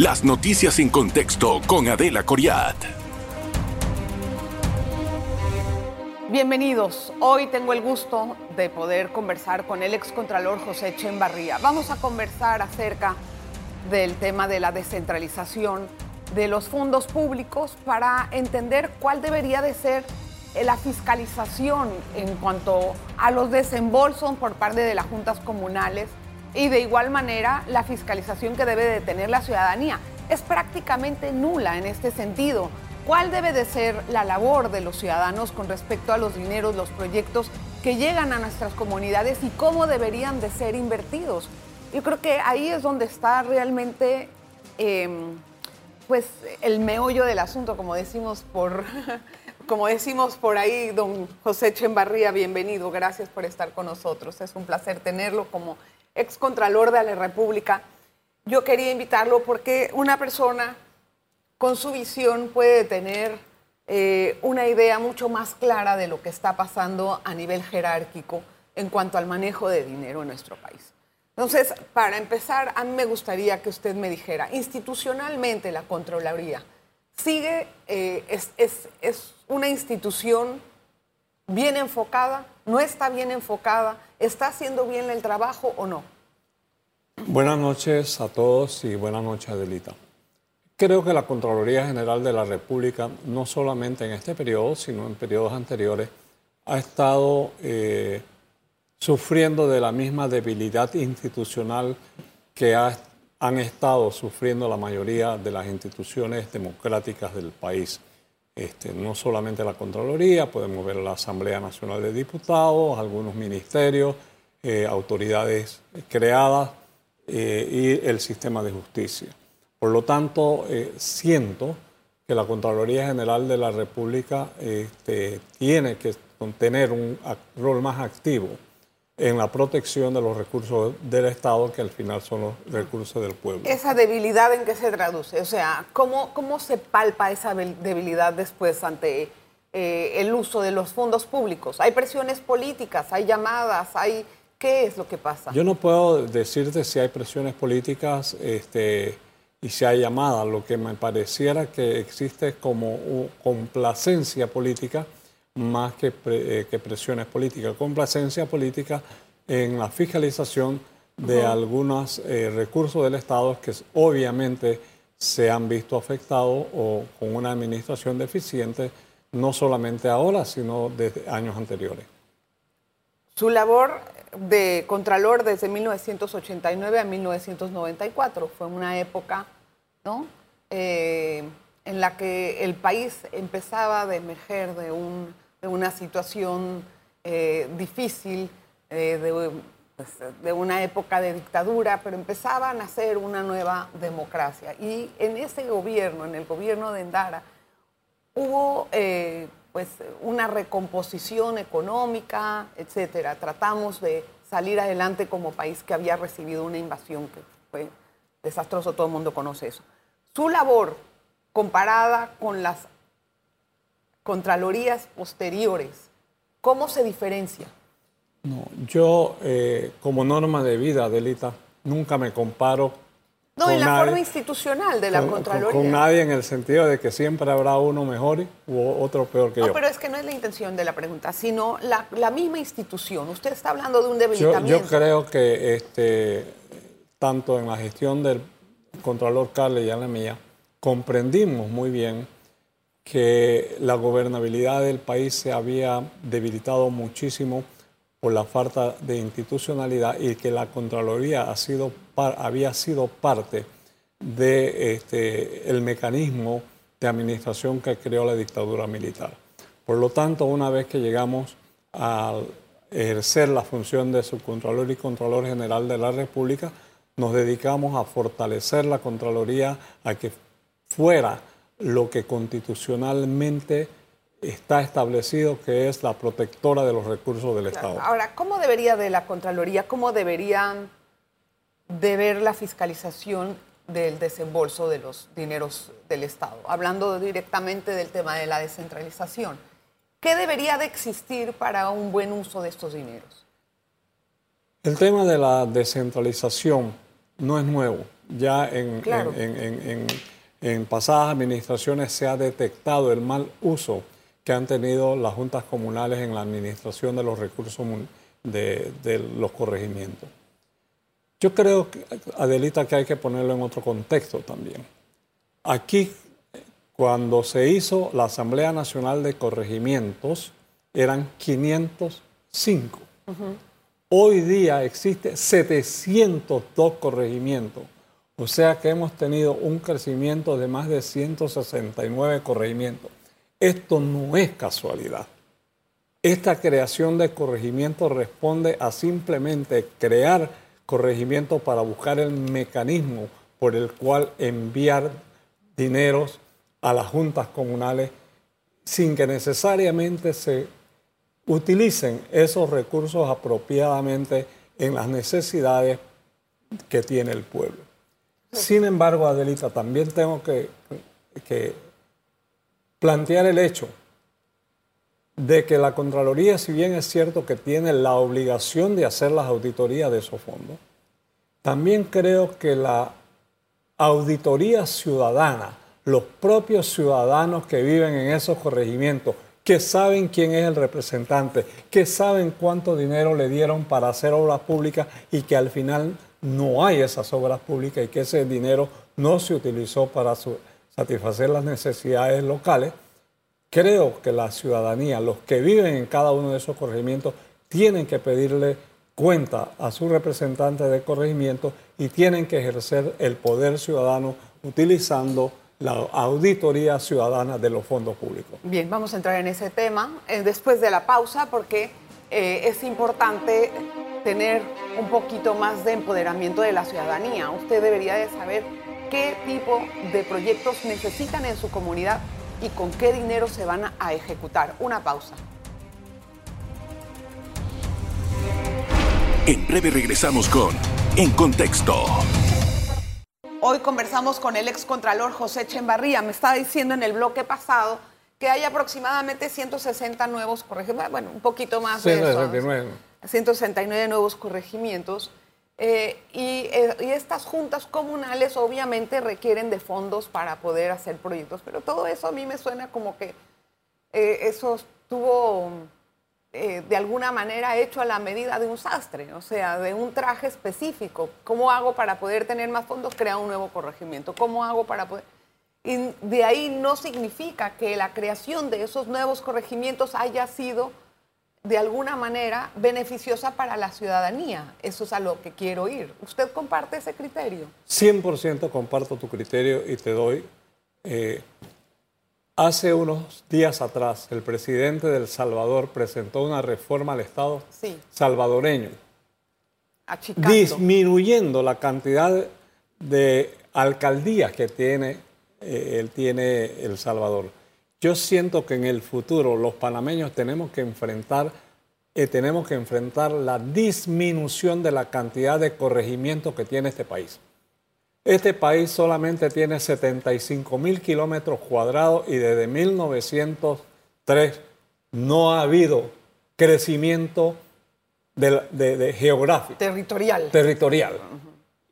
Las noticias en contexto con Adela Coriat. Bienvenidos. Hoy tengo el gusto de poder conversar con el excontralor José Chembarría. Vamos a conversar acerca del tema de la descentralización de los fondos públicos para entender cuál debería de ser la fiscalización en cuanto a los desembolsos por parte de las juntas comunales y de igual manera la fiscalización que debe de tener la ciudadanía. Es prácticamente nula en este sentido. ¿Cuál debe de ser la labor de los ciudadanos con respecto a los dineros, los proyectos que llegan a nuestras comunidades y cómo deberían de ser invertidos? Yo creo que ahí es donde está realmente em, pues, el meollo del asunto, como decimos por, como decimos por ahí, don José Chembarría, bienvenido, gracias por estar con nosotros. Es un placer tenerlo como excontralor de la República. Yo quería invitarlo porque una persona con su visión puede tener eh, una idea mucho más clara de lo que está pasando a nivel jerárquico en cuanto al manejo de dinero en nuestro país. Entonces, para empezar, a mí me gustaría que usted me dijera, institucionalmente la Contraloría sigue, eh, es, es una institución bien enfocada, no está bien enfocada, está haciendo bien el trabajo o no. Buenas noches a todos y buenas noches, Adelita. Creo que la Contraloría General de la República, no solamente en este periodo, sino en periodos anteriores, ha estado eh, sufriendo de la misma debilidad institucional que han estado sufriendo la mayoría de las instituciones democráticas del país. Este, no solamente la Contraloría, podemos ver la Asamblea Nacional de Diputados, algunos ministerios, eh, autoridades creadas eh, y el sistema de justicia. Por lo tanto, eh, siento que la Contraloría General de la República este, tiene que tener un rol más activo en la protección de los recursos del Estado, que al final son los recursos del pueblo. ¿Esa debilidad en qué se traduce? O sea, ¿cómo, cómo se palpa esa debilidad después ante eh, el uso de los fondos públicos? ¿Hay presiones políticas? ¿Hay llamadas? ¿Hay... ¿Qué es lo que pasa? Yo no puedo decirte si hay presiones políticas este, y si hay llamadas. Lo que me pareciera que existe como complacencia política más eh, que, presiones políticas, complacencia política en la fiscalización de algunos eh, recursos del Estado que obviamente se han visto afectados o con una administración deficiente, no solamente ahora, sino desde años anteriores. Su labor de Contralor desde 1989 a 1994 fue una época ¿no? Eh, en la que el país empezaba a emerger de, un, de una situación eh, difícil, eh, pues, de, una época de dictadura, pero empezaba a nacer una nueva democracia. Y en ese gobierno, en el gobierno de Endara, hubo eh, pues, una recomposición económica, etcétera. Tratamos de salir adelante como país que había recibido una invasión que fue desastroso, todo el mundo conoce eso. Su labor comparada con las contralorías posteriores, ¿cómo se diferencia? No, yo eh, como norma de vida, Adelita, nunca me comparo. No, en la forma institucional de la Contraloría. Con, nadie en el sentido de que siempre habrá uno mejor u otro peor que yo. No, pero es que no es la intención de la pregunta, sino la, misma institución. Usted está hablando de un debilitamiento. Yo, creo que este, tanto en la gestión del Contralor Carles y en la mía, comprendimos muy bien que la gobernabilidad del país se había debilitado muchísimo por la falta de institucionalidad y que la Contraloría había sido parte de este, mecanismo de administración que creó la dictadura militar. Por lo tanto, una vez que llegamos a ejercer la función de subcontralor y controlor general de la República, nos dedicamos a fortalecer la Contraloría, a que fuera lo que constitucionalmente está establecido que es la protectora de los recursos del Estado. Ahora, ¿cómo debería de la Contraloría, cómo deberían de ver la fiscalización del desembolso de los dineros del Estado? Hablando directamente del tema de la descentralización. ¿Qué debería de existir para un buen uso de estos dineros? El tema de la descentralización no es nuevo. ya en, en, pasadas administraciones se ha detectado el mal uso que han tenido las juntas comunales en la administración de los recursos de, de los corregimientos. Yo creo, Adelita, que hay que ponerlo en otro contexto también. Aquí, cuando se hizo la Asamblea Nacional de Corregimientos, eran 505. Hoy día existe 702 corregimientos. O sea que hemos tenido un crecimiento de más de 169 corregimientos. Esto no es casualidad. Esta creación de corregimientos responde a simplemente crear corregimientos para buscar el mecanismo por el cual enviar dineros a las juntas comunales sin que necesariamente se utilicen esos recursos apropiadamente en las necesidades que tiene el pueblo. Sin embargo, Adelita, también tengo que, plantear el hecho de que la Contraloría, si bien es cierto que tiene la obligación de hacer las auditorías de esos fondos, también creo que la auditoría ciudadana, los propios ciudadanos que viven en esos corregimientos, que saben quién es el representante, que saben cuánto dinero le dieron para hacer obras públicas y que al final no hay esas obras públicas y que ese dinero no se utilizó para satisfacer las necesidades locales, creo que la ciudadanía, los que viven en cada uno de esos corregimientos, tienen que pedirle cuenta a su representante de corregimiento y tienen que ejercer el poder ciudadano utilizando la auditoría ciudadana de los fondos públicos. Bien, vamos a entrar en ese tema eh, después de la pausa porque eh, es importante tener un poquito más de empoderamiento de la ciudadanía. Usted debería de saber qué tipo de proyectos necesitan en su comunidad y con qué dinero se van a ejecutar. Una pausa. En breve regresamos con En Contexto. Hoy conversamos con el ex contralor José Chembarría. Me estaba diciendo en el bloque pasado que hay aproximadamente 160 nuevos bueno, un poquito más de 169. 169 nuevos corregimientos. Eh, eh, y, estas juntas comunales obviamente requieren de fondos para poder hacer proyectos, pero todo eso a mí me suena como que eh, eso estuvo de alguna manera hecho a la medida de un sastre, o sea, de un traje específico. ¿Cómo hago para poder tener más fondos? Crea un nuevo corregimiento. ¿Cómo hago para poder...? Y de ahí no significa que la creación de esos nuevos corregimientos haya sido de alguna manera beneficiosa para la ciudadanía. Eso es a lo que quiero ir. ¿Usted comparte ese criterio? 100% comparto tu criterio y te doy. Eh, hace unos días atrás, el presidente del Salvador presentó una reforma al Estado salvadoreño, disminuyendo la cantidad de alcaldías que tiene, eh, él tiene El Salvador. Yo siento que en el futuro los panameños tenemos que enfrentar eh, tenemos que enfrentar la disminución de la cantidad de corregimientos que tiene este país. Este país solamente tiene 75 mil kilómetros cuadrados y desde 1903 no ha habido crecimiento de, geográfico. Territorial. Territorial.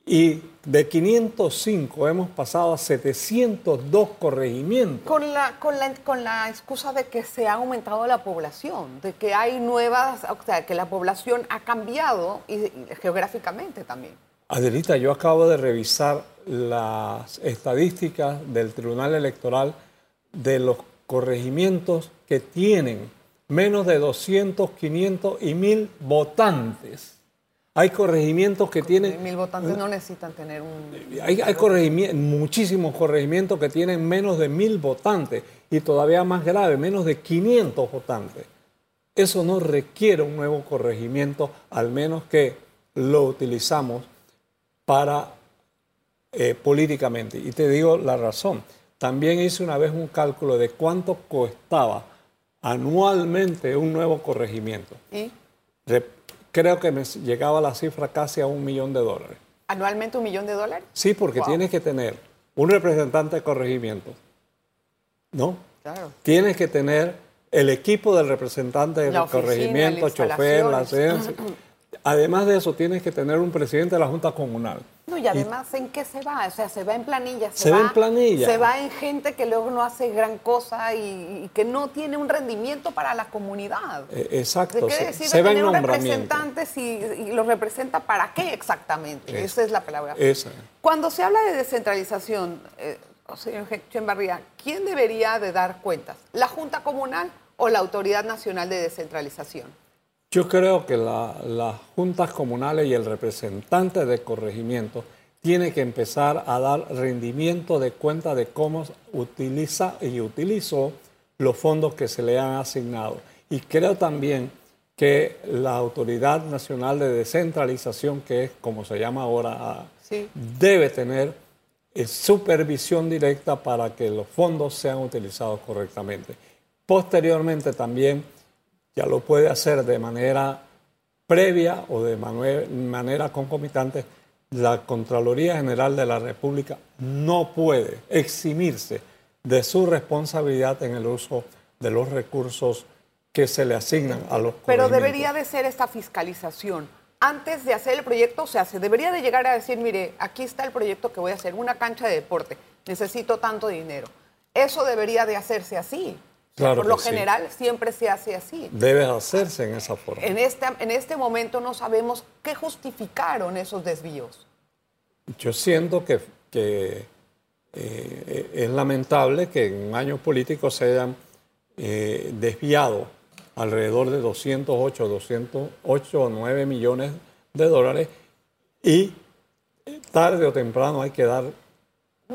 Y de 505 hemos pasado a 702 corregimientos. Con la, con, la, con la excusa de que se ha aumentado la población, de que hay nuevas, o sea, que la población ha cambiado y, geográficamente también. Adelita, yo acabo de revisar las estadísticas del Tribunal Electoral de los corregimientos que tienen menos de 200, 500 y 1000 votantes. Hay corregimientos que tienen... Mil votantes no necesitan tener un... Hay, hay muchísimos corregimientos que tienen menos de mil votantes y todavía más grave, menos de 500 votantes. Eso no requiere un nuevo corregimiento, al menos que lo utilizamos para eh, políticamente. Y te digo la razón. También hice una vez un cálculo de cuánto costaba anualmente un nuevo corregimiento. ¿Y? Creo que me llegaba la cifra casi a un millón de dólares. ¿Anualmente un millón de dólares? Sí, porque tienes que tener un representante de corregimiento, ¿no? Claro. Tienes que tener el equipo del representante de corregimiento, chofer, la ciencia. Además de eso, tienes que tener un presidente de la Junta Comunal. No, y además, ¿en qué se va? O sea, se va en planilla. Se, va en planilla. Se va en gente que luego no hace gran cosa y, que no tiene un rendimiento para la comunidad. Eh, exacto. Se, se, va en representantes y, y, los representa para qué exactamente. Esa es la palabra. Esa. Cuando se habla de descentralización, eh, señor Chembarría, ¿quién debería de dar cuentas? ¿La Junta Comunal o la Autoridad Nacional de Descentralización? Yo creo que las juntas comunales y el representante de corregimiento tiene que empezar a dar rendimiento de cuenta de cómo utiliza y utilizó los fondos que se le han asignado. Y creo también que la Autoridad Nacional de Descentralización, que es como se llama ahora, ah, debe tener eh, supervisión directa para que los fondos sean utilizados correctamente. Posteriormente también ya lo puede hacer de manera previa o de manera concomitante, la Contraloría General de la República no puede eximirse de su responsabilidad en el uso de los recursos que se le asignan a los Pero debería de ser esta fiscalización. Antes de hacer el proyecto, o sea, se debería de llegar a decir, mire, aquí está el proyecto que voy a hacer, una cancha de deporte, necesito tanto dinero. Eso debería de hacerse así. Por lo general siempre se hace así. Debe hacerse en esa forma. En este, en este momento no sabemos qué justificaron esos desvíos. Yo siento que, eh, es lamentable que en años políticos se hayan eh, desviado alrededor de 208, 208 o 9 millones de dólares y tarde o temprano hay que dar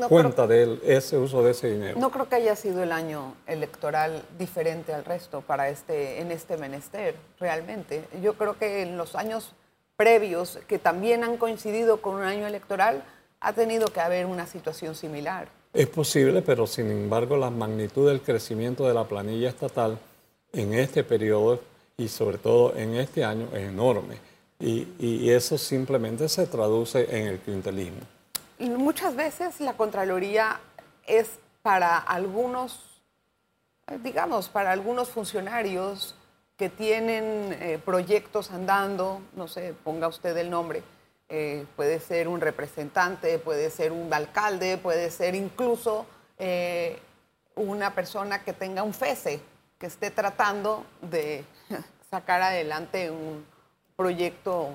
cuenta de ese uso de ese dinero. No creo que haya sido el año electoral diferente al resto para este, en este menester, realmente. Yo creo que en los años previos, que también han coincidido con un año electoral, ha tenido que haber una situación similar. Es posible, pero sin embargo la magnitud del crecimiento de la planilla estatal en este periodo y sobre todo en este año es enorme. Y, y eso simplemente se traduce en el clientelismo muchas veces la Contraloría es para algunos, digamos, para algunos funcionarios que tienen eh, proyectos andando, no sé, ponga usted el nombre, eh, puede ser un representante, puede ser un alcalde, puede ser incluso eh, una persona que tenga un FESE, que esté tratando de sacar adelante un proyecto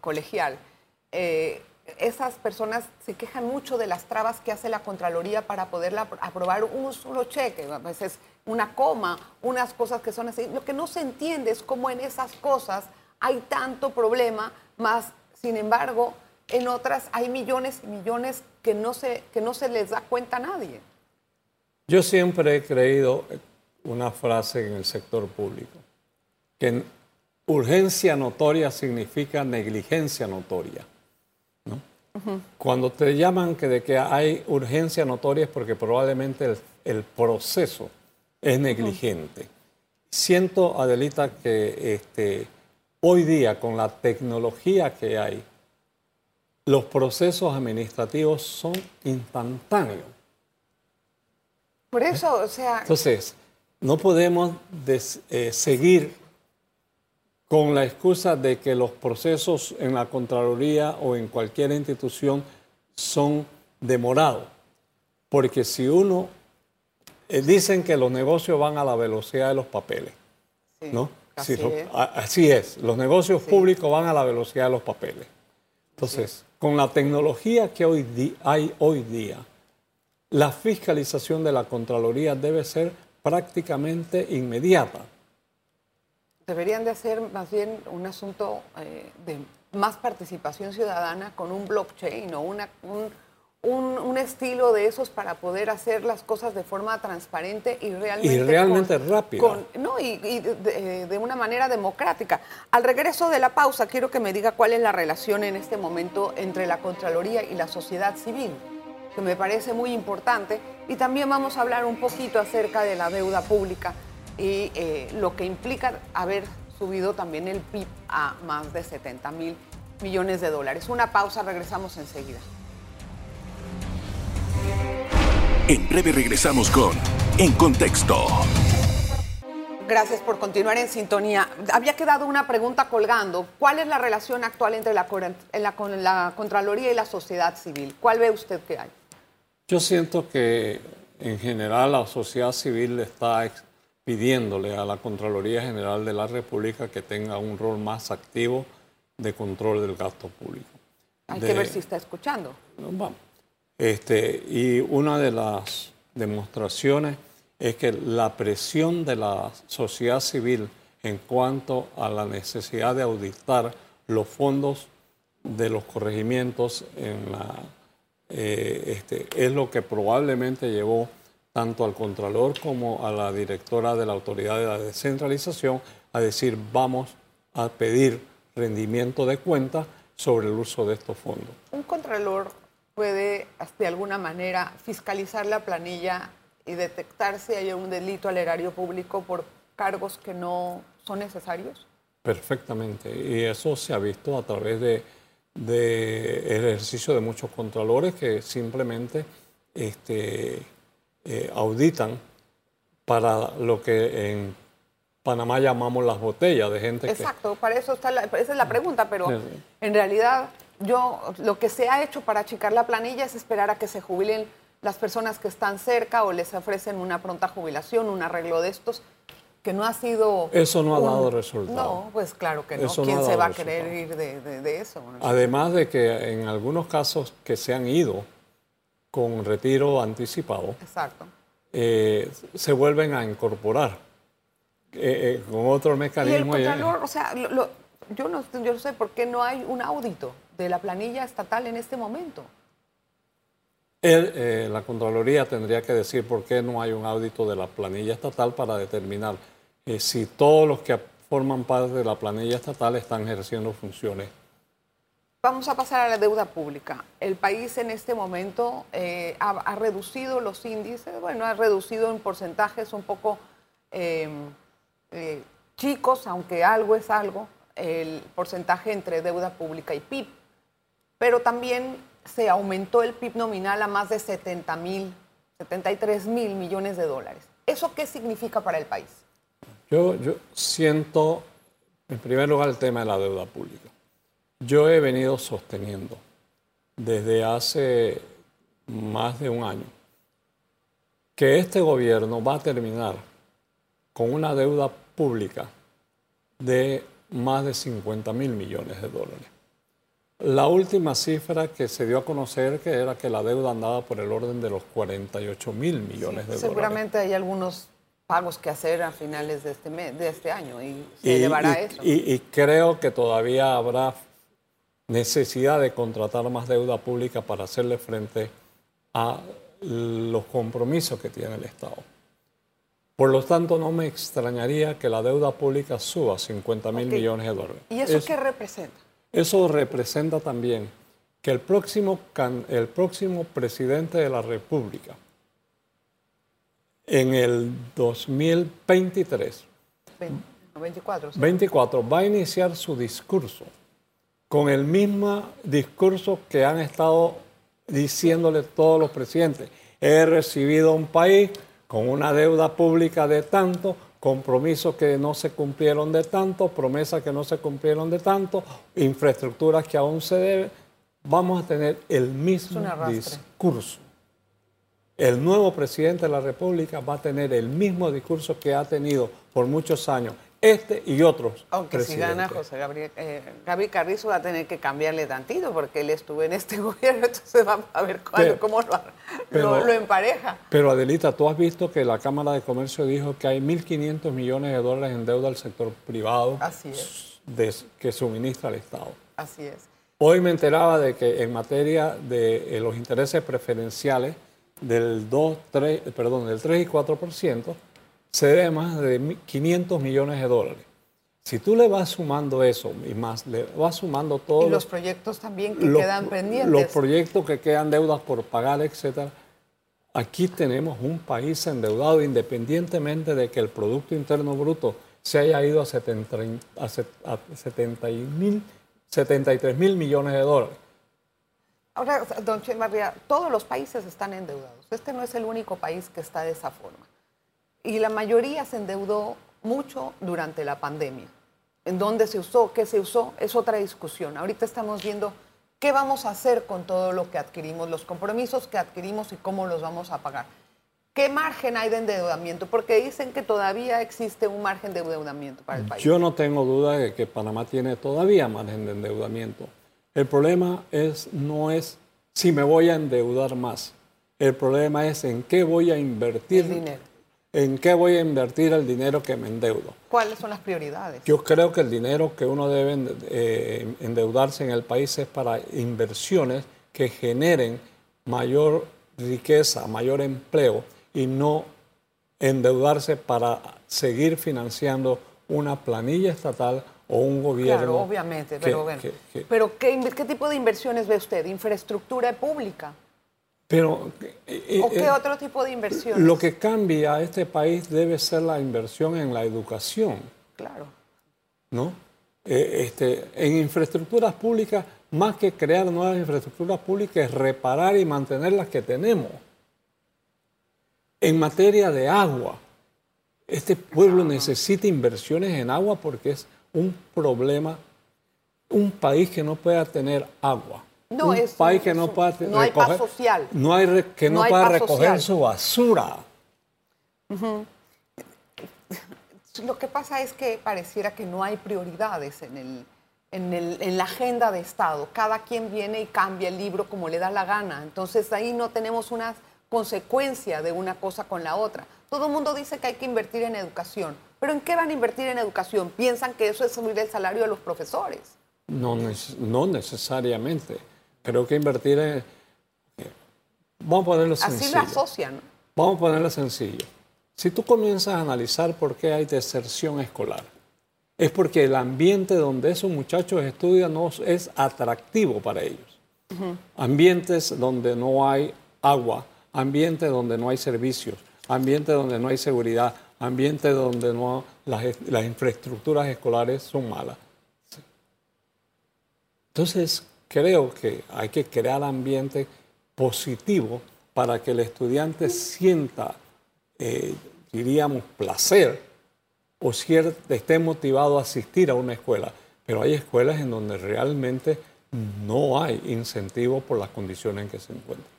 colegial esas personas se quejan mucho de las trabas que hace la Contraloría para poder aprobar un solo cheque, a veces una coma, unas cosas que son así. Lo que no se entiende es cómo en esas cosas hay tanto problema, más sin embargo, en otras hay millones y millones que no se, que no se les da cuenta a nadie. Yo siempre he creído una frase en el sector público, que urgencia notoria significa negligencia notoria. Cuando te llaman que de que hay urgencia notoria es porque probablemente el, proceso es negligente. Siento, Adelita, que este, hoy día con la tecnología que hay, los procesos administrativos son instantáneos. Por eso, o sea... Entonces, no podemos eh, seguir con la excusa de que los procesos en la Contraloría o en cualquier institución son demorados. Porque si uno, eh, dicen que los negocios van a la velocidad de los papeles, ¿no? Así, es. los negocios públicos van a la velocidad de los papeles. Entonces, con la tecnología que hoy hay hoy día, la fiscalización de la Contraloría debe ser prácticamente inmediata deberían de hacer más bien un asunto eh, de más participación ciudadana con un blockchain o una, un, estilo de esos para poder hacer las cosas de forma transparente y realmente, y realmente rápida. no, y, de, de, una manera democrática. Al regreso de la pausa, quiero que me diga cuál es la relación en este momento entre la Contraloría y la sociedad civil, que me parece muy importante. Y también vamos a hablar un poquito acerca de la deuda pública y eh, lo que implica haber subido también el PIB a más de 70 mil millones de dólares. Una pausa, regresamos enseguida. En breve regresamos con En Contexto. Gracias por continuar en sintonía. Había quedado una pregunta colgando. ¿Cuál es la relación actual entre la, la, Contraloría y la sociedad civil? ¿Cuál ve usted que hay? Yo siento que en general la sociedad civil está pidiéndole a la Contraloría General de la República que tenga un rol más activo de control del gasto público. Hay que ver si está escuchando. Vamos. Este, y una de las demostraciones es que la presión de la sociedad civil en cuanto a la necesidad de auditar los fondos de los corregimientos en la, eh, este, es lo que probablemente llevó tanto al Contralor como a la directora de la Autoridad de la Descentralización a decir vamos a pedir rendimiento de cuentas sobre el uso de estos fondos. Un Contralor puede de alguna manera fiscalizar la planilla y detectar si hay un delito al erario público por cargos que no son necesarios? Perfectamente. Y eso se ha visto a través de, de ejercicio de muchos contralores que simplemente este, eh, auditan para lo que en Panamá llamamos las botellas de gente Exacto, para eso está esa es la pregunta, pero en realidad yo lo que se ha hecho para achicar la planilla es esperar a que se jubilen las personas que están cerca o les ofrecen una pronta jubilación, un arreglo de estos, que no ha sido... Eso no ha dado resultado. No, pues claro que no. ¿Quién se va a querer ir de, eso? Además de que en algunos casos que se han ido con retiro anticipado, Exacto. Eh, se vuelven a incorporar eh, eh, con otro mecanismo. Y el o sea, yo, no, yo no sé por qué no hay un audito de la planilla estatal en este momento. Eh, la Contraloría tendría que decir por qué no hay un audito de la planilla estatal para determinar eh, si todos los que forman parte de la planilla estatal están ejerciendo funciones. Vamos a pasar a la deuda pública. El país en este momento eh, ha, reducido los índices, bueno, ha reducido en porcentajes un poco em, chicos, aunque algo es algo, el porcentaje entre deuda pública y PIB. Pero también se aumentó el PIB nominal a más de 70 mil, 73 mil millones de dólares. ¿Eso qué significa para el país? Yo siento, en primer lugar, el tema de la deuda pública. Yo he venido sosteniendo desde hace más de un año que este gobierno va a terminar con una deuda pública de más de 50 mil millones de dólares. La última cifra que se dio a conocer que era que la deuda andaba por el orden de los 48 mil millones de dólares. Seguramente hay algunos pagos que hacer a finales de este, mes, de este año y se llevará eso. Y, creo que todavía habrá necesidad de contratar más deuda pública para hacerle frente a los compromisos que tiene el Estado. Por lo tanto, no me extrañaría que la deuda pública suba a 50 mil millones de dólares. ¿Y eso qué representa? Eso representa también que el próximo, el próximo presidente de la República, en el 2023, 24, 24, va a iniciar su discurso con el mismo discurso que han estado diciéndole todos los presidentes. He recibido un país con una deuda pública de tanto, compromisos que no se cumplieron de tanto, promesas que no se cumplieron de tanto, infraestructuras que aún se deben, vamos a tener el mismo discurso. El nuevo presidente de la República va a tener el mismo discurso que ha tenido por muchos años este y otros. Aunque si gana José Gabriel, eh, Gabriel Carrizo va a tener que cambiarle tantito porque él estuvo en este gobierno, entonces vamos a ver cómo lo, lo, empareja. Pero Adelita, tú has visto que la Cámara de Comercio dijo que hay 1.500 millones de dólares en deuda al sector privado Así es. que suministra el Estado. Así es. Hoy me enteraba de que en materia de eh, los intereses preferenciales del 2, 3, perdón, del 3 y 4%, se debe más de 500 millones de dólares. Si tú le vas sumando eso y más, le vas sumando todos... Y los, proyectos también que quedan pendientes. Los proyectos que quedan deudas por pagar, etcétera. Aquí tenemos un país endeudado independientemente de que el Producto Interno Bruto se haya ido a, 70, a 70 mil, 73 mil millones de dólares. Ahora, don Che María, todos los países están endeudados. Este no es el único país que está de esa forma y la mayoría se endeudó mucho durante la pandemia. En dónde se usó, qué se usó, es otra discusión. Ahorita estamos viendo qué vamos a hacer con todo lo que adquirimos, los compromisos que adquirimos y cómo los vamos a pagar. ¿Qué margen hay de endeudamiento? Porque dicen que todavía existe un margen de endeudamiento para el país. Yo no tengo duda de que Panamá tiene todavía margen de endeudamiento. El problema es, no es si me voy a endeudar más. El problema es en qué voy a invertir. En qué voy a invertir el dinero que me endeudo. ¿Cuáles son las prioridades? Yo creo que el dinero que uno debe eh, endeudarse en el país es para inversiones que generen mayor riqueza, mayor empleo y no endeudarse para seguir financiando una planilla estatal o un gobierno. Claro, obviamente, pero, bueno, pero ¿qué, ¿qué, tipo de inversiones ve usted? ¿Infraestructura pública? Pero, eh, ¿O qué eh, otro tipo de inversiones? Lo que cambia a este país debe ser la inversión en la educación. Claro. ¿No? Eh, este, en infraestructuras públicas, más que crear nuevas infraestructuras públicas, es reparar y mantener las que tenemos. En materia de agua, este pueblo necesita inversiones en agua porque es un problema, un país que no pueda tener agua. No, un es país que no pueda no hay paz social. No hay que no, pueda recoger su basura. Lo que pasa es que pareciera que no hay prioridades en, el, en, el, en la agenda de Estado. Cada quien viene y cambia el libro como le da la gana. Entonces ahí no tenemos una consecuencia de una cosa con la otra. Todo el mundo dice que hay que invertir en educación, pero ¿en qué van a invertir en educación? ¿Piensan que eso es subir el salario de los profesores? No, no necesariamente. Creo que invertir en... Vamos a ponerlo sencillo. Así lo asocian. Vamos a ponerlo sencillo. Si tú comienzas a analizar por qué hay deserción escolar, es porque el ambiente donde esos muchachos estudian no es atractivo para ellos. Ambientes donde no hay agua, ambientes donde no hay servicios, ambientes donde no hay seguridad, ambientes donde no las, las infraestructuras escolares son malas. Entonces, creo que hay que crear ambiente positivo para que el estudiante sienta, eh, diríamos, placer o esté motivado a asistir a una escuela. Pero hay escuelas en donde realmente no hay incentivo por las condiciones en que se encuentran.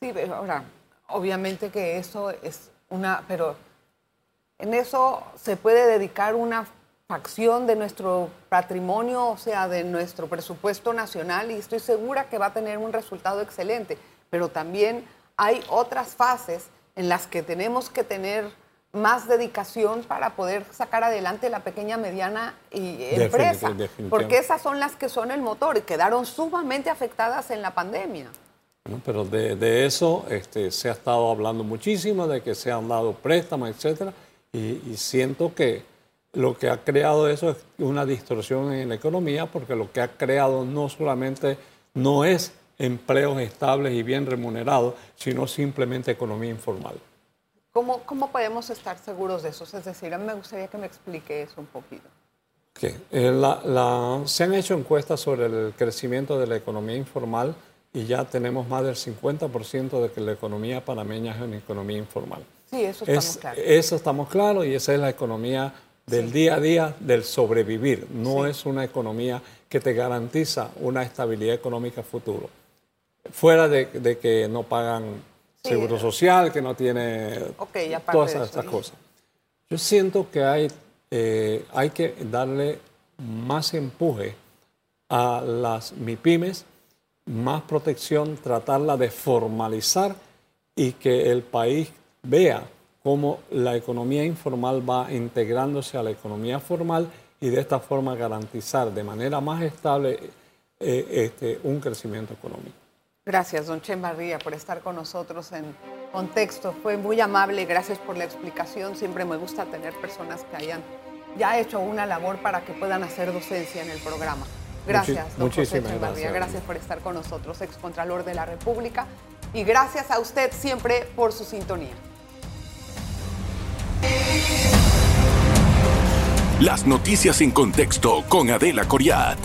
Sí, pero ahora, obviamente que eso es una, pero en eso se puede dedicar una facción de nuestro patrimonio, o sea, de nuestro presupuesto nacional, y estoy segura que va a tener un resultado excelente. Pero también hay otras fases en las que tenemos que tener más dedicación para poder sacar adelante la pequeña, mediana y empresa, porque esas son las que son el motor y quedaron sumamente afectadas en la pandemia. pero de, eso este, se ha estado hablando muchísimo, de que se han dado préstamos, etcétera, y siento que lo que ha creado eso es una distorsión en la economía porque lo que ha creado no solamente no es empleos estables y bien remunerados, sino simplemente economía informal. ¿Cómo, cómo podemos estar seguros de eso? Es decir, a mí me gustaría que me explique eso un poquito. Eh, se han hecho encuestas sobre el crecimiento de la economía informal y ya tenemos más del 50% de que la economía panameña es una economía informal. Sí, eso estamos claros. Eso estamos claros y esa es la economía del día a día, del sobrevivir. No es una economía que te garantiza una estabilidad económica futuro. Fuera de, que no pagan seguro social, que no tiene todas estas cosas. Yo siento que hay, eh, hay que darle más empuje a las MIPIMES, más protección, tratarla de formalizar y que el país vea cómo la economía informal va integrándose a la economía formal y de esta forma garantizar de manera más estable eh, este, un crecimiento económico. Gracias, don Chen Barría, por estar con nosotros en Contexto. Fue muy amable, gracias por la explicación. Siempre me gusta tener personas que hayan ya hecho una labor para que puedan hacer docencia en el programa. Gracias, don José Barría. Gracias por estar con nosotros, excontralor de la República. Y gracias a usted siempre por su sintonía. Las noticias en contexto con Adela Coriat.